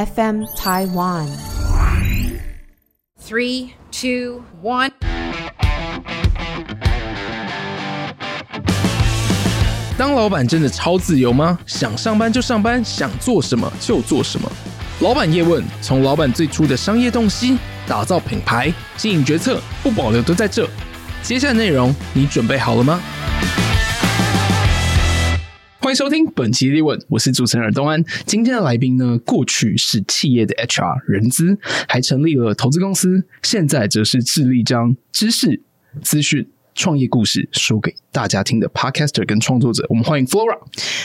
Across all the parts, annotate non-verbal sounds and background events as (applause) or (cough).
FM Taiwan。Three, two, one。当老板真的超自由吗？想上班就上班，想做什么就做什么。老板叶问，从老板最初的商业洞悉，打造品牌，经营决策，不保留都在这。接下来内容，你准备好了吗？欢迎收听本期立问，我是主持人尔东安。今天的来宾呢，过去是企业的 HR 人资，还成立了投资公司，现在则是致力将知识资讯。创业故事说给大家听的 Podcaster 跟创作者，我们欢迎 Flora。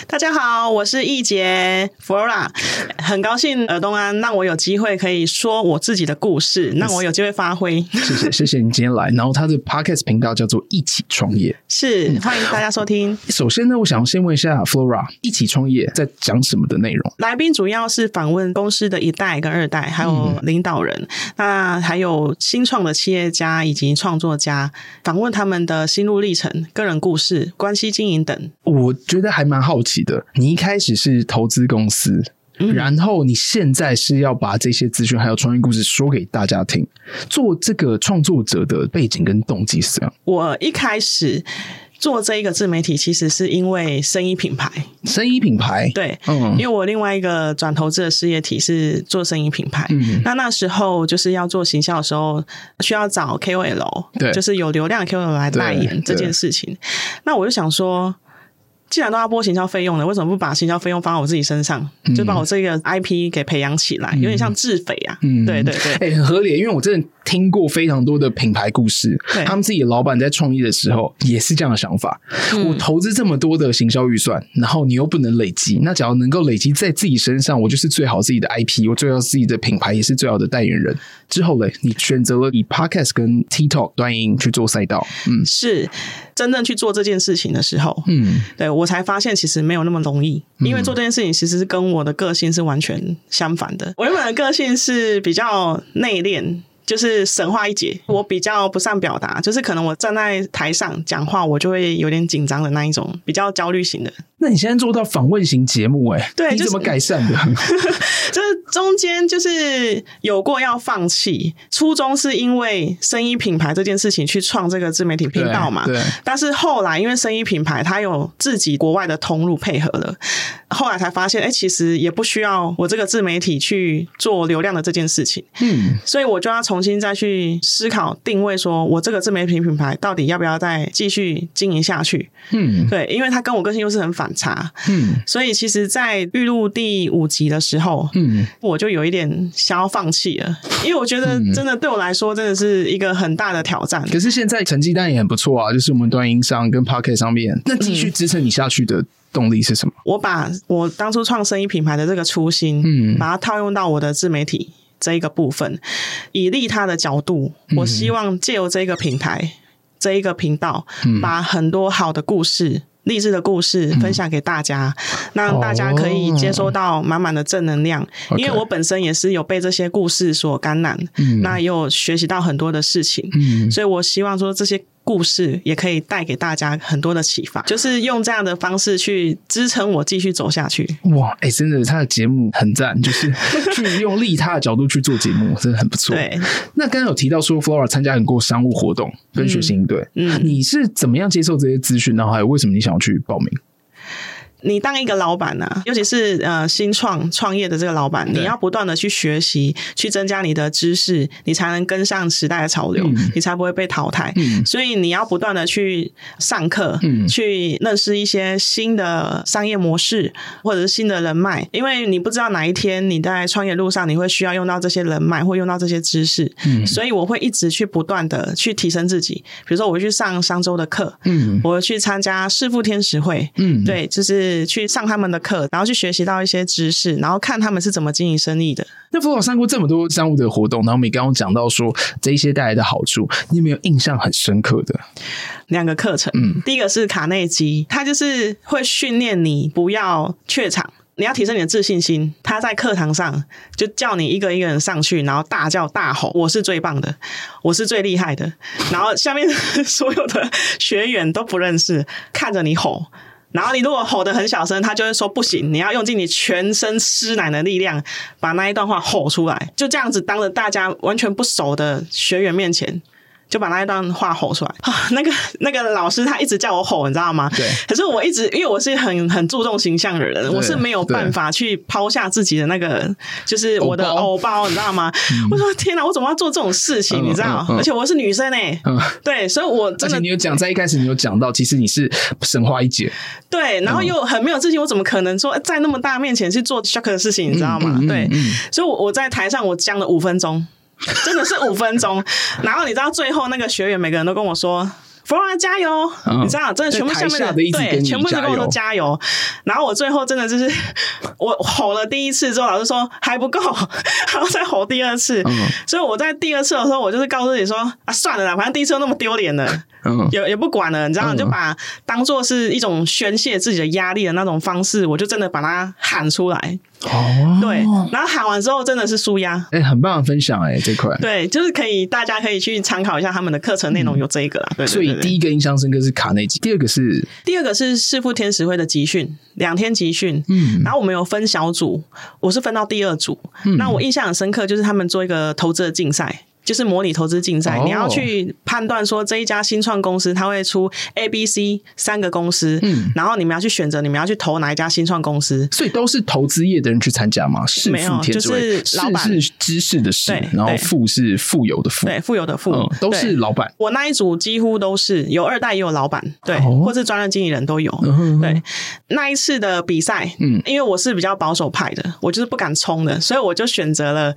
大家好，我是易杰 Flora，很高兴尔东安让我有机会可以说我自己的故事，让我有机会发挥。谢谢，谢谢你今天来。然后他的 Podcast 频道叫做一起创业，是欢迎大家收听。首先呢，我想先问一下 Flora，一起创业在讲什么的内容？来宾主要是访问公司的一代跟二代，还有领导人，嗯、那还有新创的企业家以及创作家，访问他们的心路历程、个人故事、关系经营等，我觉得还蛮好奇的。你一开始是投资公司，嗯，然后你现在是要把这些资讯还有创业故事说给大家听。做这个创作者的背景跟动机是这样。我一开始。做这一个自媒体，其实是因为生意品牌。生意品牌，对，嗯，因为我另外一个转投资的事业体是做生意品牌。嗯，那那时候就是要做行销的时候，需要找 KOL，对，就是有流量的 KOL 来代言这件事情。那我就想说。既然都要拨行销费用了，为什么不把行销费用放到我自己身上？嗯、就把我这个 IP 给培养起来，嗯、有点像自肥啊。嗯，对对对，哎、欸，很合理。因为我真的听过非常多的品牌故事，他们自己的老板在创业的时候也是这样的想法。嗯、我投资这么多的行销预算，然后你又不能累积，那只要能够累积在自己身上，我就是最好自己的 IP，我最好自己的品牌也是最好的代言人。之后嘞，你选择了以 Podcast 跟 TikTok 端音去做赛道，嗯，是真正去做这件事情的时候，嗯，对我才发现其实没有那么容易，因为做这件事情其实是跟我的个性是完全相反的。我原本的个性是比较内敛。就是神话一节，我比较不善表达，就是可能我站在台上讲话，我就会有点紧张的那一种，比较焦虑型的。那你现在做到访问型节目、欸，哎，对，你怎么改善的？就是中间就是有过要放弃，初衷是因为生意品牌这件事情去创这个自媒体频道嘛。对。对但是后来因为生意品牌它有自己国外的通路配合了，后来才发现，哎、欸，其实也不需要我这个自媒体去做流量的这件事情。嗯。所以我就要从重新再去思考定位，说我这个自媒体品牌到底要不要再继续经营下去？嗯，对，因为它跟我个性又是很反差，嗯，所以其实，在预录第五集的时候，嗯，我就有一点想要放弃了，因为我觉得真的对我来说真的是一个很大的挑战。可是现在成绩单也很不错啊，就是我们端音上跟 Podcast 上面，那继续支撑你下去的动力是什么？我把我当初创生意品牌的这个初心，嗯，把它套用到我的自媒体。这一个部分，以利他的角度，我希望借由这个平台、嗯、这一个频道，把很多好的故事、励志的故事分享给大家，嗯、让大家可以接收到满满的正能量。哦、因为我本身也是有被这些故事所感染，嗯、那也有学习到很多的事情，嗯、所以我希望说这些。故事也可以带给大家很多的启发，就是用这样的方式去支撑我继续走下去。哇，哎、欸，真的，他的节目很赞，就是 (laughs) 去用利他的角度去做节目，真的很不错。对，那刚刚有提到说，Flora 参加很多商务活动跟学习营对，嗯，你是怎么样接受这些资讯？然后还有为什么你想要去报名？你当一个老板呢、啊，尤其是呃新创创业的这个老板，你要不断的去学习，去增加你的知识，你才能跟上时代的潮流，嗯、你才不会被淘汰。嗯、所以你要不断的去上课，嗯、去认识一些新的商业模式或者是新的人脉，因为你不知道哪一天你在创业路上你会需要用到这些人脉或用到这些知识。嗯、所以我会一直去不断的去提升自己。比如说，我去上商周的课，嗯，我去参加市富天使会，嗯，对，就是。去上他们的课，然后去学习到一些知识，然后看他们是怎么经营生意的。那 Flora 上过这么多商务的活动，然后我们刚刚讲到说这一些带来的好处，你有没有印象很深刻的两个课程？嗯，第一个是卡内基，他就是会训练你不要怯场，你要提升你的自信心。他在课堂上就叫你一个一个人上去，然后大叫大吼：“我是最棒的，我是最厉害的。”然后下面 (laughs) 所有的学员都不认识，看着你吼。然后你如果吼得很小声，他就会说不行，你要用尽你全身吃奶的力量把那一段话吼出来。就这样子，当着大家完全不熟的学员面前。就把那一段话吼出来啊！(laughs) 那个那个老师他一直叫我吼，你知道吗？对。可是我一直因为我是很很注重形象的人，我是没有办法去抛下自己的那个，就是我的偶包，你知道吗？嗯、我说天哪，我怎么要做这种事情？嗯、你知道？而且我是女生哎、欸，嗯、对，所以我真的。你有讲在一开始，你有讲到，其实你是神话一姐。对，然后又很没有自信，我怎么可能说在那么大面前去做 shock 的事情？你知道吗？对，所以我我在台上我讲了五分钟。(laughs) 真的是五分钟，然后你知道最后那个学员每个人都跟我说：“福儿加油！”嗯、你知道，真的全部下面的对，全部都跟我说加油。然后我最后真的就是 (laughs) 我吼了第一次之后，老师说还不够，(laughs) 然后再吼第二次。嗯、所以我在第二次的时候，我就是告诉自己说：“啊，算了啦，反正第一次都那么丢脸了。”也也不管了，你知道，就把当做是一种宣泄自己的压力的那种方式，我就真的把它喊出来。哦，对，然后喊完之后真的是舒压，哎、欸，很棒的分享哎、欸，这块，对，就是可以，大家可以去参考一下他们的课程内容，有这一个啦。嗯、对，对，对，所以第一个印象深刻是卡内基，第二个是？第二个是世富天使会的集训，两天集训，嗯，然后我们有分小组，我是分到第二组，嗯，那我印象很深刻，就是他们做一个投资的竞赛。就是模拟投资竞赛，你要去判断说这一家新创公司它会出 A、B、C 三个公司，嗯，然后你们要去选择你们要去投哪一家新创公司，所以都是投资业的人去参加吗？是没有，就是老板。是知识的识，然后富是富有的富，对，富有的富，都是老板。我那一组几乎都是有二代也有老板，对，或是专任经理人都有。对，那一次的比赛，嗯，因为我是比较保守派的，我就是不敢冲的，所以我就选择了。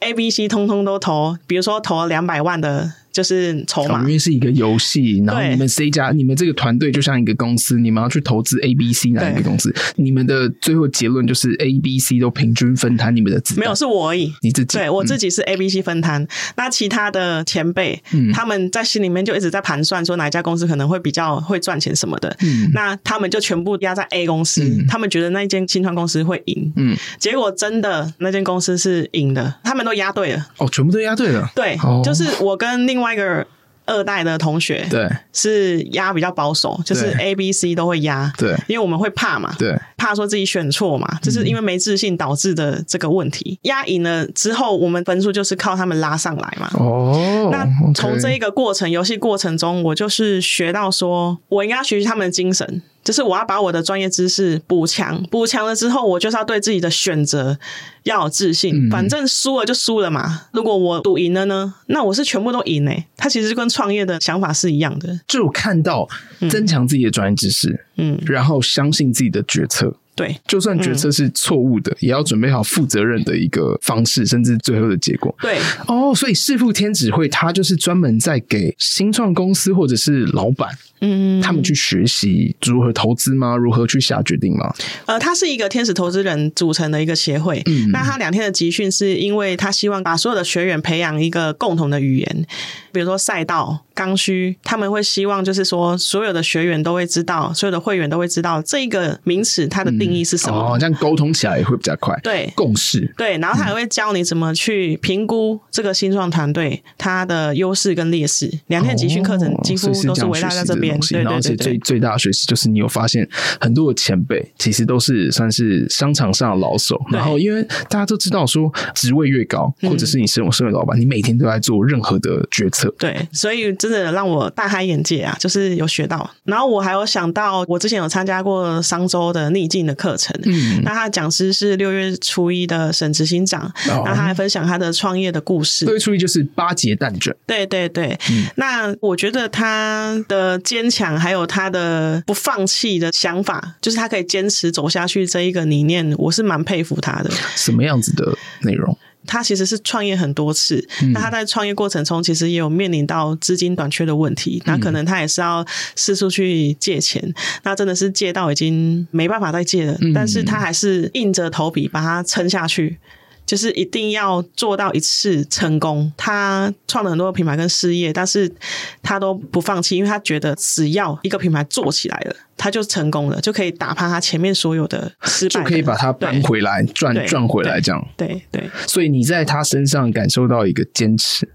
A、B、C 通通都投，比如说投两百万的。就是筹码，因为是一个游戏，然后你们 C 加，你们这个团队就像一个公司，你们要去投资 A、B、C 哪一个公司？你们的最后结论就是 A、B、C 都平均分摊你们的资。没有，是我而已，你自己。对，我自己是 A、B、C 分摊，那其他的前辈，他们在心里面就一直在盘算，说哪一家公司可能会比较会赚钱什么的。嗯，那他们就全部压在 A 公司，他们觉得那一间新创公司会赢。嗯，结果真的那间公司是赢的，他们都压对了。哦，全部都压对了。对，就是我跟另外一个。二代的同学，对，是压比较保守，就是 A、B、C 都会压，对，因为我们会怕嘛，对，怕说自己选错嘛，就是因为没自信导致的这个问题。压赢了之后，我们分数就是靠他们拉上来嘛。哦，那从这一个过程，游戏过程中，我就是学到说，我应该要学习他们的精神。就是我要把我的专业知识补强，补强了之后，我就是要对自己的选择要有自信。反正输了就输了嘛。如果我赌赢了呢，那我是全部都赢诶。他其实跟创业的想法是一样的，就看到增强自己的专业知识，嗯，然后相信自己的决策。对，就算决策是错误的，嗯、也要准备好负责任的一个方式，甚至最后的结果。对，哦，所以弑父天使会，他就是专门在给新创公司或者是老板，嗯，他们去学习如何投资吗？如何去下决定吗？呃，他是一个天使投资人组成的一个协会。嗯，那他两天的集训是因为他希望把所有的学员培养一个共同的语言，比如说赛道。刚需，他们会希望就是说，所有的学员都会知道，所有的会员都会知道这一个名词它的定义是什么。嗯、哦，这样沟通起来也会比较快。对，共识。对，然后他还会教你怎么去评估这个新创团队它的优势跟劣势。两天集训课程几乎都是围绕在这边。对对对，最最最大的学习就是你有发现很多的前辈其实都是算是商场上的老手。然后因为大家都知道说，职位越高，或者是你身为身为老板，你每天都在做任何的决策。对，所以。真的让我大开眼界啊！就是有学到，然后我还有想到，我之前有参加过商周的逆境的课程，嗯，那他的讲师是六月初一的沈执行长，哦、那他还分享他的创业的故事。六月初一就是八节蛋卷，对对对。嗯、那我觉得他的坚强，还有他的不放弃的想法，就是他可以坚持走下去这一个理念，我是蛮佩服他的。什么样子的内容？他其实是创业很多次，嗯、那他在创业过程中其实也有面临到资金短缺的问题，嗯、那可能他也是要四处去借钱，那真的是借到已经没办法再借了，嗯、但是他还是硬着头皮把它撑下去，就是一定要做到一次成功。他创了很多品牌跟事业，但是他都不放弃，因为他觉得只要一个品牌做起来了。他就成功了，就可以打趴他前面所有的失败，就可以把他扳回来，赚赚回来，这样。对对，对。所以你在他身上感受到一个坚持，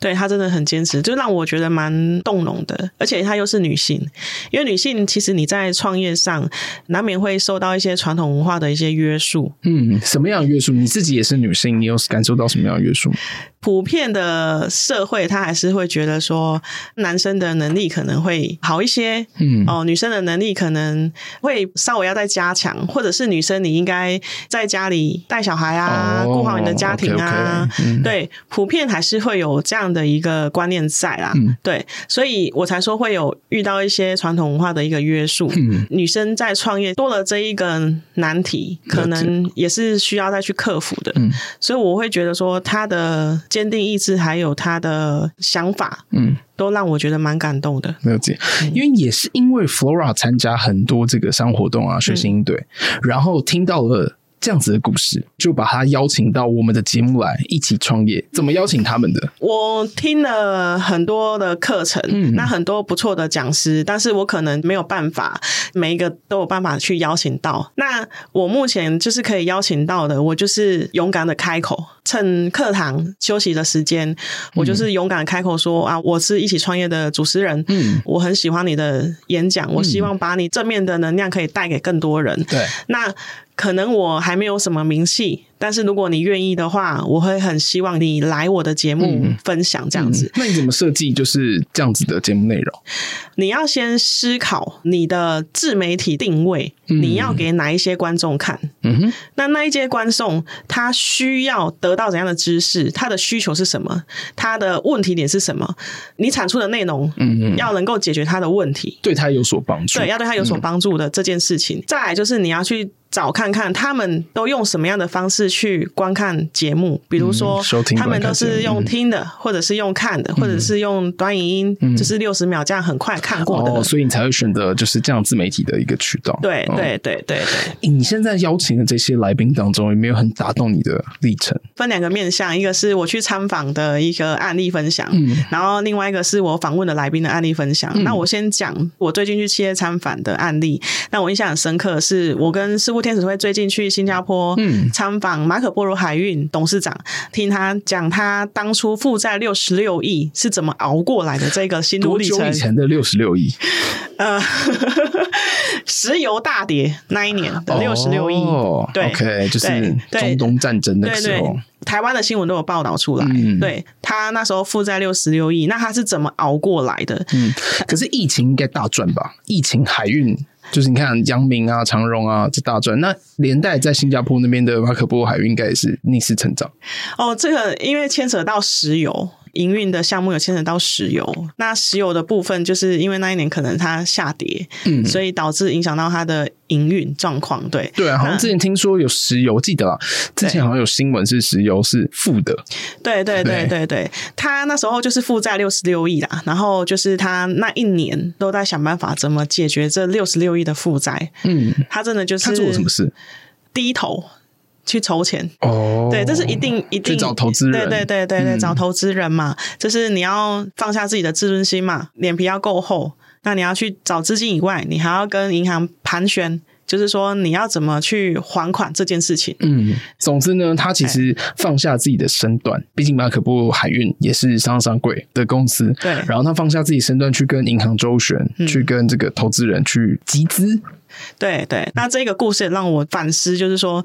对，他真的很坚持，就让我觉得蛮动容的。而且她又是女性，因为女性其实你在创业上难免会受到一些传统文化的一些约束。嗯，什么样的约束？你自己也是女性，你有感受到什么样的约束？普遍的社会，他还是会觉得说，男生的能力可能会好一些，嗯，哦，女生的能力可能会稍微要再加强，或者是女生你应该在家里带小孩啊，顾、哦、好你的家庭啊，okay, okay, 嗯、对，普遍还是会有这样的一个观念在啦，嗯、对，所以我才说会有遇到一些传统文化的一个约束，嗯，女生在创业多了这一个难题，可能也是需要再去克服的，嗯，所以我会觉得说她的。坚定意志，还有他的想法，嗯，都让我觉得蛮感动的。了解，因为也是因为 Flora 参加很多这个商务活动啊，学习应对，然后听到了。这样子的故事，就把他邀请到我们的节目来一起创业。怎么邀请他们的？我听了很多的课程，嗯，那很多不错的讲师，但是我可能没有办法每一个都有办法去邀请到。那我目前就是可以邀请到的，我就是勇敢的开口，趁课堂休息的时间，我就是勇敢的开口说啊，我是一起创业的主持人，嗯，我很喜欢你的演讲，我希望把你正面的能量可以带给更多人。对，那。可能我还没有什么名气。但是如果你愿意的话，我会很希望你来我的节目分享这样子。嗯嗯、那你怎么设计就是这样子的节目内容？你要先思考你的自媒体定位，嗯、你要给哪一些观众看？嗯哼，那那一些观众他需要得到怎样的知识？他的需求是什么？他的问题点是什么？你产出的内容，嗯嗯，要能够解决他的问题，对他有所帮助，对，要对他有所帮助的这件事情。嗯、再来就是你要去找看看他们都用什么样的方式。去观看节目，比如说他们都是用听的，或者是用看的，或者是用短影音，就是六十秒这样很快看过的。所以你才会选择就是这样自媒体的一个渠道。对对对对对。你现在邀请的这些来宾当中，有没有很打动你的历程？分两个面向，一个是我去参访的一个案例分享，嗯然后另外一个是我访问的来宾的案例分享。那我先讲我最近去企业参访的案例。那我印象很深刻，是我跟师傅天使会最近去新加坡参访。马可波罗海运董事长听他讲，他当初负债六十六亿是怎么熬过来的？这个心路历程。以前的六十六亿？呃，(laughs) 石油大跌那一年的六十六亿。哦，对，OK，就是中东战争的时候，台湾的新闻都有报道出来。嗯，对，他那时候负债六十六亿，那他是怎么熬过来的？嗯，可是疫情应该大赚吧？疫情海运。就是你看阳明啊、长荣啊，这大赚。那连带在新加坡那边的马可波罗海运应该也是逆势成长。哦，这个因为牵扯到石油。营运的项目有牵扯到石油，那石油的部分就是因为那一年可能它下跌，嗯，所以导致影响到它的营运状况。对，对啊，好像之前听说有石油，记得啊，之前好像有新闻是石油是负的。对对对对对，他那时候就是负债六十六亿啦，然后就是他那一年都在想办法怎么解决这六十六亿的负债。嗯，他真的就是他做了什么事？低头。去筹钱哦，对，这是一定一定找投资人，对对对对对，找投资人嘛，就、嗯、是你要放下自己的自尊心嘛，脸皮要够厚。那你要去找资金以外，你还要跟银行盘旋，就是说你要怎么去还款这件事情。嗯，总之呢，他其实放下自己的身段，毕竟马可波罗海运也是上上柜的公司，对。然后他放下自己身段去跟银行周旋，嗯、去跟这个投资人去集资。对对，那这个故事也让我反思，就是说。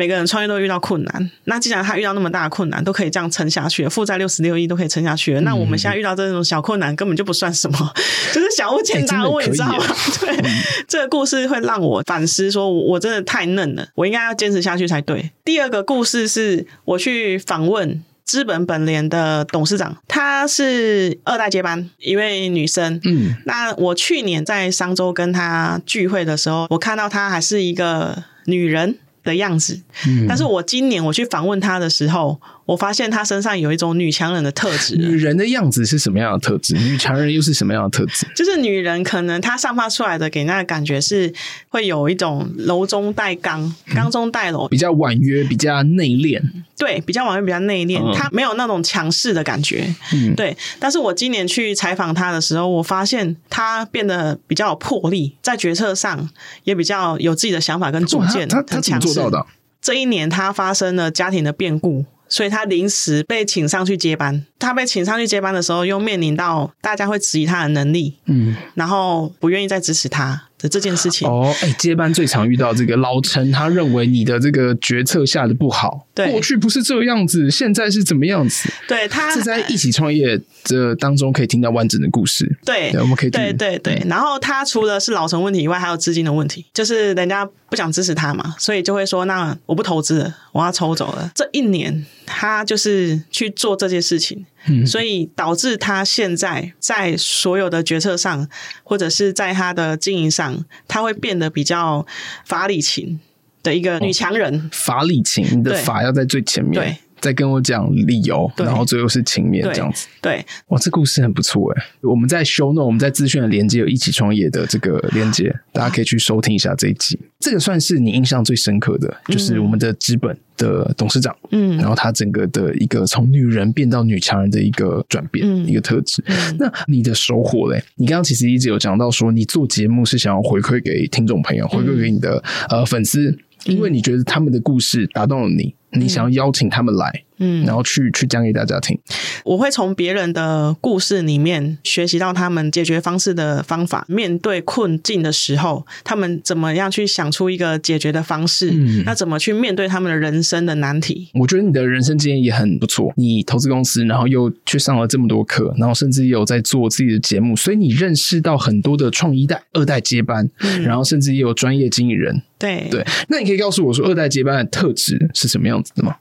每个人创业都遇到困难，那既然他遇到那么大的困难，都可以这样撑下去，负债六十六亿都可以撑下去，那我们现在遇到这种小困难，根本就不算什么，(laughs) 就是小巫见大巫，你知道吗？(laughs) 对，这个故事会让我反思，说我真的太嫩了，我应该要坚持下去才对。第二个故事是我去访问资本本联的董事长，她是二代接班，一位女生。嗯，那我去年在商周跟她聚会的时候，我看到她还是一个女人。的样子，但是我今年我去访问他的时候，我发现她身上有一种女强人的特质。女人的样子是什么样的特质？女强人又是什么样的特质？就是女人可能她散发出来的给人家的感觉是会有一种柔中带刚，刚中带柔，比较婉约，比较内敛。对，比较婉约，比较内敛，嗯、他没有那种强势的感觉。嗯，对。但是我今年去采访她的时候，我发现她变得比较有魄力，在决策上也比较有自己的想法跟主见，她她怎么做到的？这一年她发生了家庭的变故。所以他临时被请上去接班。他被请上去接班的时候，又面临到大家会质疑他的能力，嗯，然后不愿意再支持他的这件事情。哦，哎，接班最常遇到这个老陈，他认为你的这个决策下的不好，对，过去不是这样子，现在是怎么样子？对，他是在一起创业这当中可以听到完整的故事。对，对，我们可以对对对。嗯，然后他除了是老陈问题以外，还有资金的问题，就是人家不想支持他嘛，所以就会说，那我不投资了，我要抽走了。这一年。他就是去做这件事情，嗯，所以导致他现在在所有的决策上，或者是在他的经营上，他会变得比较法理情的一个女强人。哦，法理情，你的法要在最前面。对。再跟我讲理由，然后最后是情面这样子。对，对哇，这故事很不错哎。我们在 show note，我们在资讯的连接有一起创业的这个连接，大家可以去收听一下这一集。这个算是你印象最深刻的，就是我们的资本的董事长，嗯，然后他整个的一个从女人变到女强人的一个转变，嗯、一个特质。嗯、那你的收获嘞？你刚刚其实一直有讲到说，你做节目是想要回馈给听众朋友，回馈给你的、嗯、呃粉丝。因为你觉得他们的故事打动了你，嗯、你想要邀请他们来，嗯，然后去去讲给大家听。我会从别人的故事里面学习到他们解决方式的方法。面对困境的时候，他们怎么样去想出一个解决的方式？嗯，那怎么去面对他们的人生的难题？我觉得你的人生经验也很不错。你投资公司，然后又去上了这么多课，然后甚至也有在做自己的节目，所以你认识到很多的创一代、二代接班，嗯、然后甚至也有专业经理人。对对，那你可以告诉我说，二代接班的特质是什么样子的吗？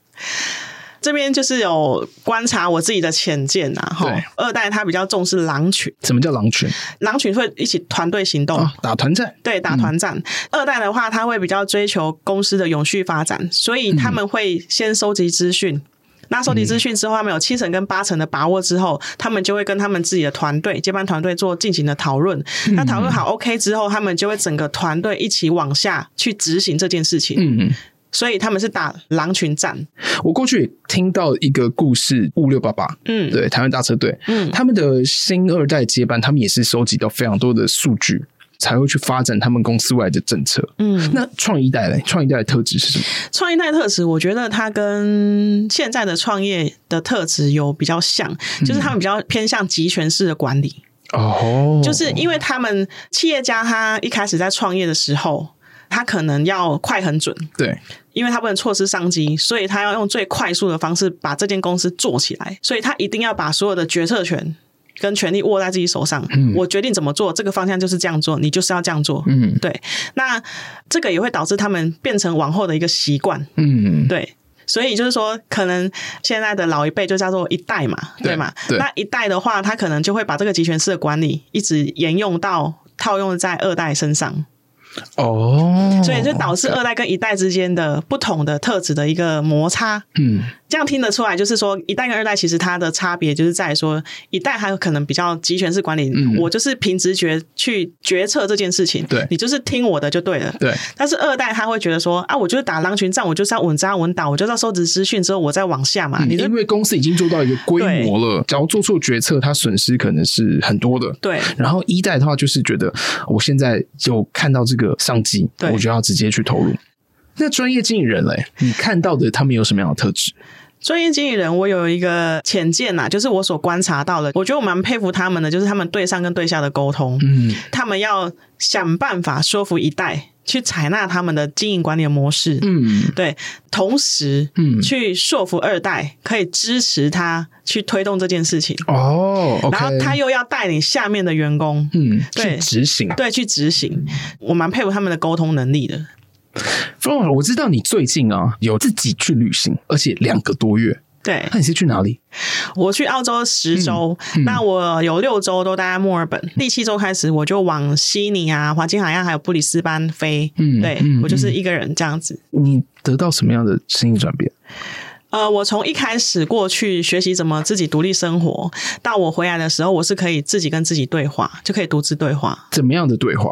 这边就是有观察我自己的浅见呐，哈。二代他比较重视狼群。什么叫狼群？狼群会一起团队行动，啊、打团战。对，打团战。嗯、二代的话，他会比较追求公司的永续发展，所以他们会先收集资讯。嗯那收集资讯之后，他们有七成跟八成的把握之后，他们就会跟他们自己的团队、接班团队做进行的讨论。那讨论好 OK 之后，他们就会整个团队一起往下去执行这件事情。嗯嗯，所以他们是打狼群战。我过去听到一个故事，五六八八，嗯，对，台湾大车队，嗯，他们的新二代接班，他们也是收集到非常多的数据。才会去发展他们公司外的政策。嗯，那创一代嘞？创一代的特质是什么？创一代特质，我觉得它跟现在的创业的特质有比较像，就是他们比较偏向集权式的管理。哦，就是因为他们企业家他一开始在创业的时候，他可能要快很准，对，因为他不能错失商机，所以他要用最快速的方式把这间公司做起来，所以他一定要把所有的决策权。跟权力握在自己手上，嗯、我决定怎么做，这个方向就是这样做，你就是要这样做。嗯，对。那这个也会导致他们变成往后的一个习惯。嗯，对。所以就是说，可能现在的老一辈就叫做一代嘛，对，对嘛？对。那一代的话，他可能就会把这个集权式的管理一直沿用到套用在二代身上。哦，所以就导致二代跟一代之间的不同的特质的一个摩擦。嗯。这样听得出来，就是说一代跟二代其实它的差别就是在说，一代还有可能比较集权式管理，嗯、我就是凭直觉去决策这件事情，对，你就是听我的就对了，对。但是二代他会觉得说啊，我就是打狼群战，我就是要稳扎稳打，我就是要收集资讯之后我再往下嘛。嗯、你因为公司已经做到一个规模了，只要做错决策，它损失可能是很多的。对。然后一代的话就是觉得，我现在就看到这个商机，对我就要直接去投入。那专业经理人嘞，你看到的他们有什么样的特质？专业经理人，我有一个浅见呐，就是我所观察到的，我觉得我蛮佩服他们的，就是他们对上跟对下的沟通，嗯，他们要想办法说服一代去采纳他们的经营管理的模式，嗯，对，同时，嗯，去说服二代可以支持他去推动这件事情，哦，okay，然后他又要带领下面的员工，嗯，对，去执行，对，去执行，我蛮佩服他们的沟通能力的。Florence，我知道你最近啊有自己去旅行，而且两个多月。对，那你是去哪里？我去澳洲十周，嗯嗯、那我有六周都待在墨尔本，第七周开始我就往悉尼啊、黄金海岸还有布里斯班飞。嗯，对，嗯、我就是一个人这样子。你得到什么样的心理转变？呃，我从一开始过去学习怎么自己独立生活，到我回来的时候，我是可以自己跟自己对话，就可以独自对话。怎么样的对话？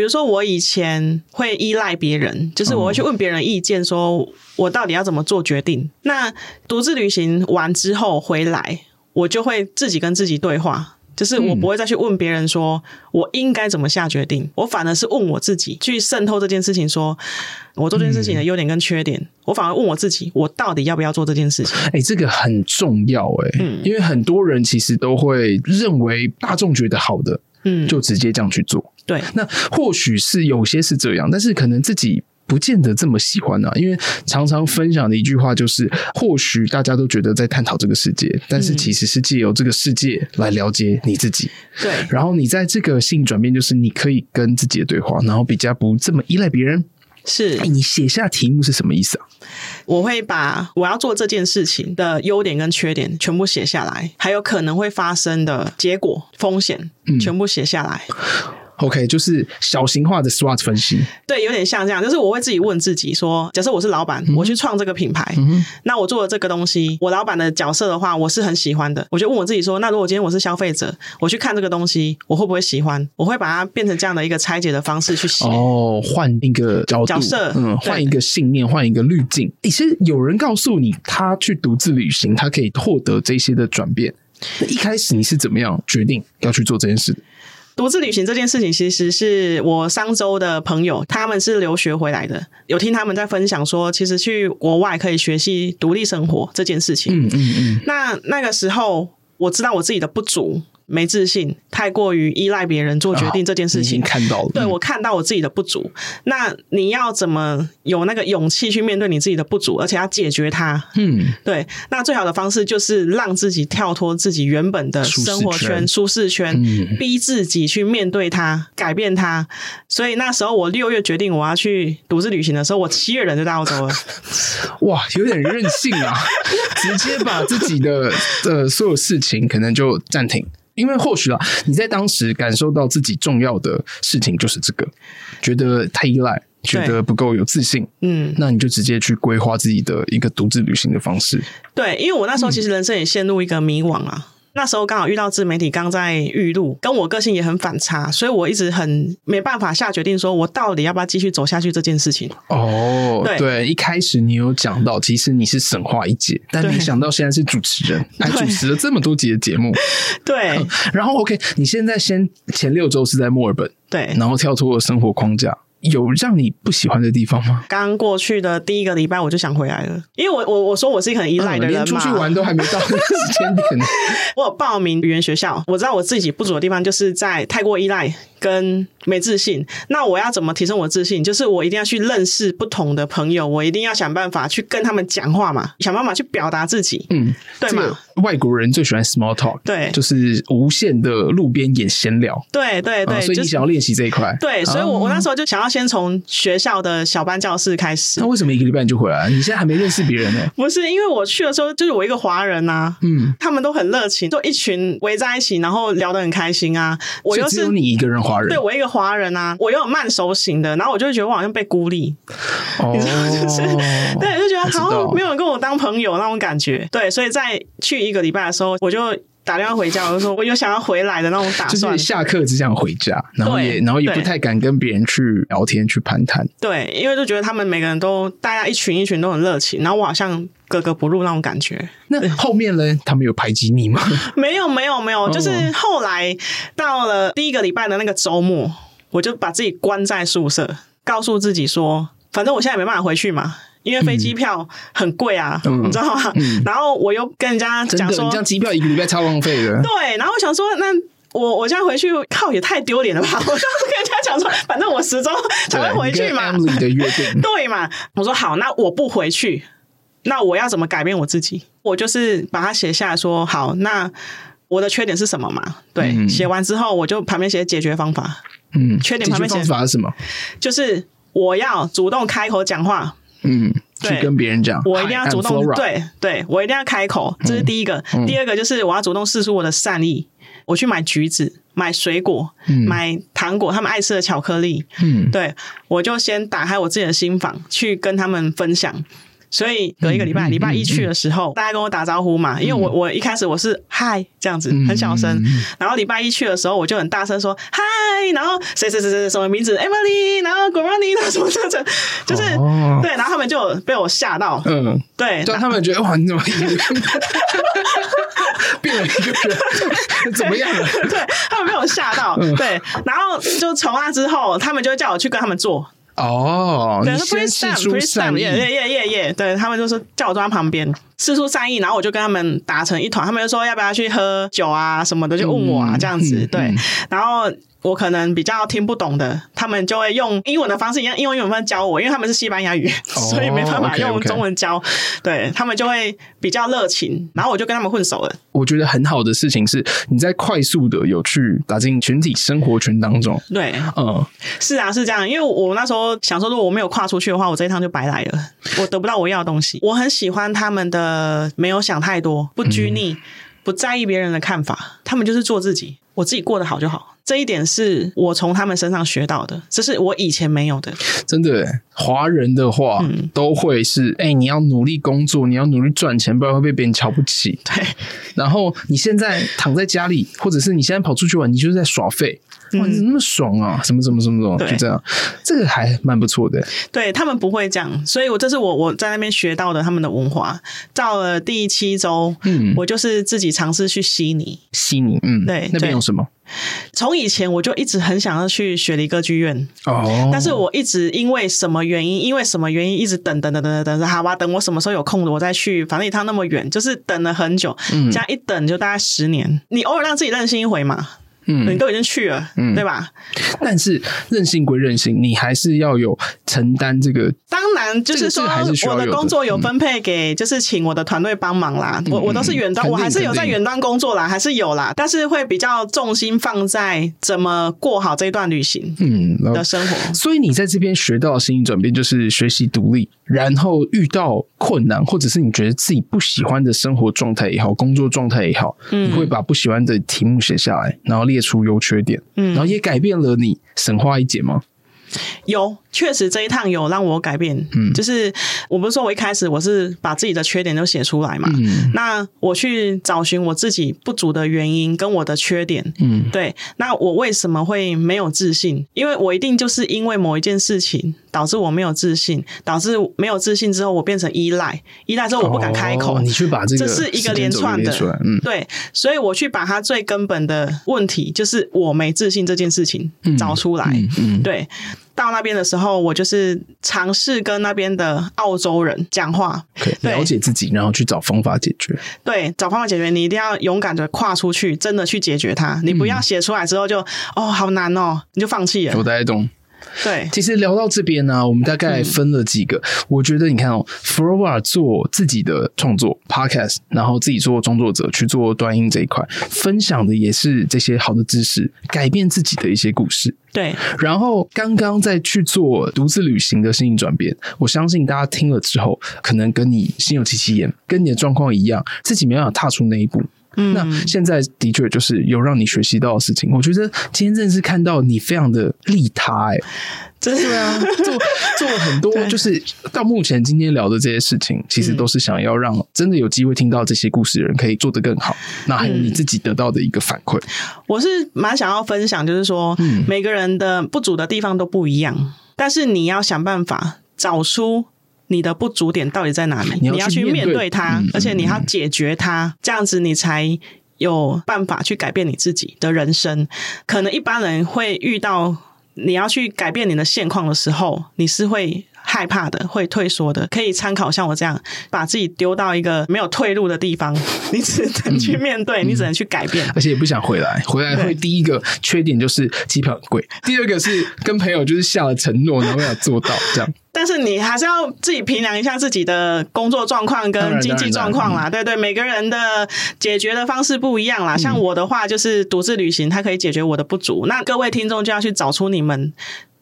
比如说我以前会依赖别人，就是我会去问别人意见，说我到底要怎么做决定。那独自旅行完之后回来，我就会自己跟自己对话。就是我不会再去问别人说我应该怎么下决定，我反而是问我自己，去渗透这件事情，说我做这件事情的优点跟缺点，我反而问我自己，我到底要不要做这件事情？哎，这个很重要哎，嗯，因为很多人其实都会认为大众觉得好的，嗯，就直接这样去做。对，那或许是有些是这样，但是可能自己。不见得这么喜欢啊，因为常常分享的一句话就是，或许大家都觉得在探讨这个世界，但是其实是借由这个世界来了解你自己。对，然后你在这个性转变，就是你可以跟自己的对话，然后比较不这么依赖别人。是，欸，你写下题目是什么意思啊？我会把我要做这件事情的优点跟缺点全部写下来，还有可能会发生的结果、风险，全部写下来。嗯 OK，就是小型化的 SWOT 分析，对，有点像这样。就是我会自己问自己说：假设我是老板，我去创这个品牌，嗯、那我做了这个东西，我老板的角色的话，我是很喜欢的。我就问我自己说：那如果今天我是消费者，我去看这个东西，我会不会喜欢？我会把它变成这样的一个拆解的方式去写。哦，换一个角度，角色，嗯，换一个信念，换一个滤镜。其实有人告诉你，他去独自旅行，他可以获得这些的转变。那一开始你是怎么样决定要去做这件事？独自旅行这件事情，其实是我上周的朋友，他们是留学回来的，有听他们在分享说，其实去国外可以学习独立生活这件事情。嗯嗯嗯。那那个时候，我知道我自己的不足。没自信，太过于依赖别人做决定这件事情，看到了。对，我看到我自己的不足。那你要怎么有那个勇气去面对你自己的不足，而且要解决它？嗯，对。那最好的方式就是让自己跳脱自己原本的生活圈、舒适圈，逼自己去面对它，改变它。所以那时候我六月决定我要去独自旅行的时候，我七月人就到澳洲了。(laughs) 哇，有点任性啊！直接把自己的的所有事情可能就暂停。因为或许啊，你在当时感受到自己重要的事情就是这个，觉得太依赖，觉得不够有自信，嗯，那你就直接去规划自己的一个独自旅行的方式。对，因为我那时候其实人生也陷入一个迷惘啊。嗯那时候刚好遇到自媒体刚在预录，跟我个性也很反差，所以我一直很没办法下决定，说我到底要不要继续走下去这件事情。哦，对，对，一开始你有讲到，其实你是神话一姐，但没想到现在是主持人，(laughs) 还主持了这么多集的节目。(laughs) 对，(laughs) 然后 OK，你现在先前六周是在墨尔本，对，然后跳出了生活框架。有让你不喜欢的地方吗？刚过去的第一个礼拜我就想回来了，因为我我我说我是一个很依赖的人嘛，连出去玩都还没到 (laughs) 时间点。(laughs) 我有报名语言学校，我知道我自己不足的地方就是在太过依赖。跟没自信，那我要怎么提升我自信？就是我一定要去认识不同的朋友，我一定要想办法去跟他们讲话嘛，想办法去表达自己，嗯，对吗？外国人最喜欢 small talk，对，就是无限的路边演闲聊，对对对，所以你想要练习这一块，对，所以我我那时候就想要先从学校的小班教室开始。那为什么一个礼拜你就回来？你现在还没认识别人呢？(laughs) 不是，因为我去的时候就是我一个华人呐，嗯，他们都很热情，就一群围在一起，然后聊得很开心啊。我又是只有你一个人。对，我一个华人啊，我又有慢熟型的，然后我就觉得我好像被孤立，哦、(laughs) 你知道就是，对，就觉得好像没有人跟我当朋友那种感觉。对，所以在去一个礼拜的时候，我就打电话回家，我就说我有想要回来的那种打算。就是下课只想回家，然后也然后也不太敢跟别人去聊天去攀谈。对，因为就觉得他们每个人都大家一群一群都很热情，然后我好像格格不入那种感觉。那后面呢？他们有排挤你吗？(laughs) 没有，没有，没有。就是后来到了第一个礼拜的那个周末。我就把自己关在宿舍，告诉自己说，反正我现在也没办法回去嘛，因为飞机票很贵啊，嗯、你知道吗？嗯、然后我又跟人家讲说，你这样机票一个礼拜超浪费的。对，然后我想说，那我我现在回去靠也太丢脸了吧？(laughs) 我就跟人家讲说，反正我十周才会回去嘛。对，的约定 (laughs) 对嘛？我说好，那我不回去，那我要怎么改变我自己？我就是把它写下来说，好，那我的缺点是什么嘛？对，写、嗯、完之后我就旁边写解决方法。嗯，缺点旁边写法是什么？就是我要主动开口讲话，嗯，去跟别人讲，我一定要主动，对对，我一定要开口，这是第一个。第二个就是我要主动示出我的善意，我去买橘子、买水果、买糖果，他们爱吃的巧克力，嗯，对，我就先打开我自己的心房，去跟他们分享。所以隔一个礼拜，礼、嗯、拜一去的时候，嗯、大家跟我打招呼嘛，嗯、因为我我一开始我是嗨这样子很小声，嗯、然后礼拜一去的时候，我就很大声说嗨，然后谁谁谁谁什么名字 Emily，然后 Good morning，然后什么这样就是、哦、对，然后他们就被我吓到，嗯，对，就他们觉得哇，你怎么变了一个人，怎么样了？(laughs) 对，他们被我吓到，嗯、对，然后就从那之后，他们就叫我去跟他们做。哦，对，你先释出善意，耶耶耶耶，对，他们就是叫我坐在旁边，四出善意，然后我就跟他们打成一团，他们就说要不要去喝酒啊什么的，就问我啊、嗯、这样子，对，嗯、然后。我可能比较听不懂的，他们就会用英文的方式，用英文英文方式教我，因为他们是西班牙语，oh, (laughs) 所以没办法用中文教。Okay, okay. 对，他们就会比较热情，然后我就跟他们混熟了。我觉得很好的事情是，你在快速的有去打进群体生活圈当中。对，嗯，是啊，是这样。因为我那时候想说，如果我没有跨出去的话，我这一趟就白来了，我得不到我要的东西。我很喜欢他们的没有想太多，不拘泥，嗯、不在意别人的看法，他们就是做自己。我自己过得好就好，这一点是我从他们身上学到的，这是我以前没有的。真的，华人的话，嗯，都会是，哎，你要努力工作，你要努力赚钱，不然会被别人瞧不起。(laughs) 对。然后你现在躺在家里，或者是你现在跑出去玩，你就是在耍废。哇，你怎么那么爽啊？什么什么什么什么，就这样，这个还蛮不错的。对，他们不会这样，所以我这是我我在那边学到的他们的文化。到了第七周，嗯，我就是自己尝试去悉尼，悉尼，嗯，对，那边有什么？从以前我就一直很想要去雪梨歌剧院哦，但是我一直因为什么原因，因为什么原因一直等等等等等等，好吧，等我什么时候有空了我再去。反正一趟那么远，就是等了很久，嗯，这样一等就大概十年。你偶尔让自己任性一回嘛。嗯，你都已经去了，嗯，对吧？但是任性归任性，你还是要有承担这个。当然，就是说我的工作有分配给，就是请我的团队帮忙啦。我我都是远端，我还是有在远端工作啦，还是有啦。但是会比较重心放在怎么过好这一段旅行，嗯的生活。所以你在这边学到的心理转变，就是学习独立，然后遇到困难，或者是你觉得自己不喜欢的生活状态也好，工作状态也好，你会把不喜欢的题目写下来，然后列出优缺点，嗯，然后也改变了你神话一姐吗？有，确实这一趟有让我改变。嗯，就是我不是说我一开始我是把自己的缺点都写出来嘛。嗯，那我去找寻我自己不足的原因跟我的缺点。嗯，对。那我为什么会没有自信？因为我一定就是因为某一件事情导致我没有自信，导致没有自信之后我变成依赖，依赖之后我不敢开口。哦，你去把这个这是一个连串的，嗯，对。所以我去把它最根本的问题，就是我没自信这件事情找出来。嗯，嗯，对。到那边的时候，我就是尝试跟那边的澳洲人讲话，okay, 了解自己，然后去找方法解决。对，找方法解决，你一定要勇敢的跨出去，真的去解决它。你不要写出来之后就、嗯、哦，好难哦，你就放弃了。我在懂。对，其实聊到这边呢、啊，我们大概分了几个。嗯、我觉得你看哦，Flora 做自己的创作 Podcast，然后自己做创作者去做端音这一块，分享的也是这些好的知识，改变自己的一些故事。对，然后刚刚在去做独自旅行的心理转变，我相信大家听了之后，可能跟你心有戚戚焉，跟你的状况一样，自己没办法踏出那一步。嗯，那现在的确就是有让你学习到的事情。我觉得今天真的是看到你非常的利他、欸，哎，真的啊，做做了很多，(laughs) 就是到目前今天聊的这些事情，其实都是想要让真的有机会听到这些故事的人可以做得更好。那还有你自己得到的一个反馈，我是蛮想要分享，就是说，每个人的不足的地方都不一样，但是你要想办法找出。你的不足点到底在哪里？你要，去面对它，嗯、而且你要解决它，嗯、这样子你才有办法去改变你自己的人生。可能一般人会遇到你要去改变你的现况的时候，你是会害怕的，会退缩的。可以参考像我这样，把自己丢到一个没有退路的地方，(laughs) 你只能去面对，嗯、你只能去改变，而且也不想回来。回来会第一个缺点就是机票很贵，第二个是跟朋友就是下了承诺，然后要做到这样。但是你还是要自己评量一下自己的工作状况跟经济状况啦，对对，每个人的解决的方式不一样啦。像我的话，就是独自旅行，它可以解决我的不足。那各位听众就要去找出你们。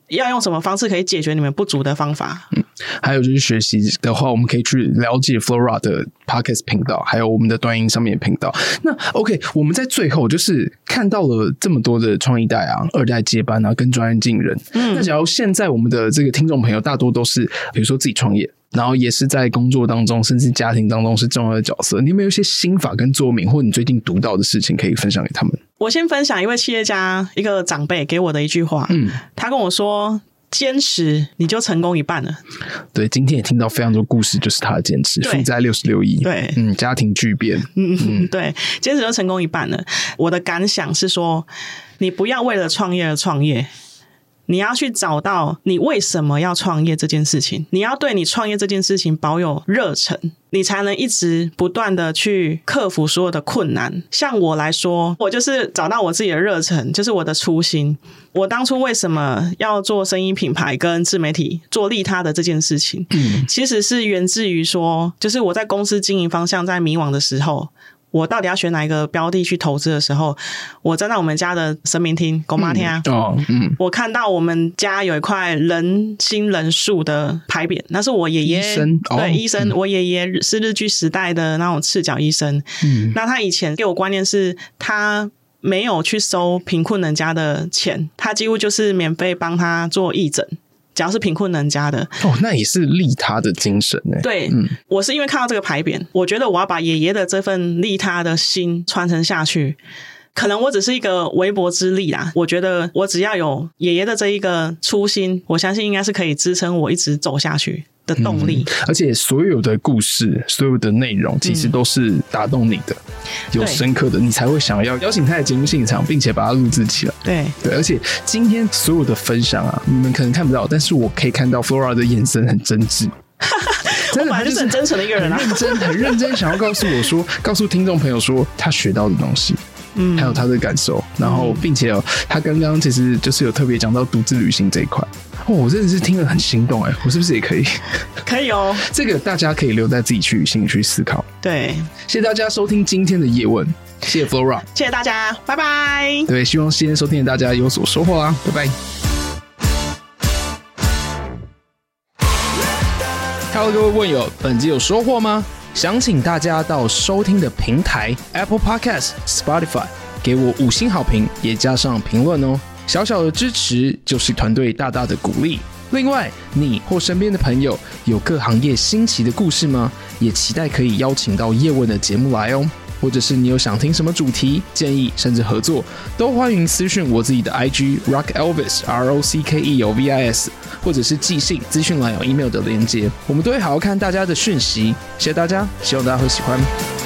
要用什么方式可以解决你们不足的方法？嗯，还有就是学习的话，我们可以去了解 Flora 的 Podcast 频道，还有我们的端音上面的频道。那 OK，我们在最后就是看到了这么多的创一代啊、二代接班啊、跟专业进人。嗯，那假如现在我们的这个听众朋友大多都是，比如说自己创业，然后也是在工作当中，甚至家庭当中是重要的角色。你有没有一些心法跟座右铭，或你最近读到的事情可以分享给他们？我先分享一位企业家一个长辈给我的一句话，嗯，他跟我说。坚持你就成功一半了。对，今天也听到非常多故事，就是他的坚持，负债六十六亿，对，嗯，家庭巨变，嗯嗯，对，坚持就成功一半了。我的感想是说，你不要为了创业而创业。你要去找到你为什么要创业这件事情，你要对你创业这件事情保有热忱，你才能一直不断的去克服所有的困难。像我来说，我就是找到我自己的热忱，就是我的初心。我当初为什么要做声音品牌跟自媒体做利他的这件事情，其实是源自于说，就是我在公司经营方向在迷惘的时候。我到底要选哪一个标的去投资的时候，我站在我们家的神明厅，公妈厅啊，哦，嗯，我看到我们家有一块人心人数的牌匾，那是我爷爷，医生对，哦、医生，我爷爷是日据时代的那种赤脚医生，嗯，那他以前给我观念是，他没有去收贫困人家的钱，他几乎就是免费帮他做义诊。只要是贫困人家的哦，那也是利他的精神呢。对，嗯，我是因为看到这个牌匾，我觉得我要把爷爷的这份利他的心传承下去。可能我只是一个微薄之力啦，我觉得我只要有爷爷的这一个初心，我相信应该是可以支撑我一直走下去的动力，嗯，而且所有的故事，所有的内容，其实都是打动你的，嗯、有深刻的，你才会想要邀请他的节目现场，并且把它录制起来。对。对，而且今天所有的分享啊，你们可能看不到，但是我可以看到 Flora 的眼神很真挚，(laughs) 真的，他就是很真诚的一个人啊，认真很认真想要告诉我说，(laughs) 告诉听众朋友说他学到的东西。嗯，还有他的感受，然后并且哦，他刚刚其实就是有特别讲到独自旅行这一块哦，我真的是听了很心动哎，我是不是也可以？(laughs) 可以哦，(laughs) 这个大家可以留在自己去心里去思考。对，谢谢大家收听今天的夜问，谢谢 Flora，谢谢大家，拜拜。对，希望今天收听的大家有所收获啊，拜拜。Hello，各位问友，本集有收获吗？想请大家到收听的平台 Apple Podcast、Spotify 给我五星好评，也加上评论哦。小小的支持就是团队大大的鼓励。另外，你或身边的朋友有各行业新奇的故事吗？也期待可以邀请到叶问的节目来哦。或者是你有想听什么主题建议，甚至合作，都欢迎私讯我自己的 IG Rock Elvis R O C K E L V I S，或者是寄信资讯栏有 email 的连接，我们都会好好看大家的讯息。谢谢大家，希望大家会喜欢。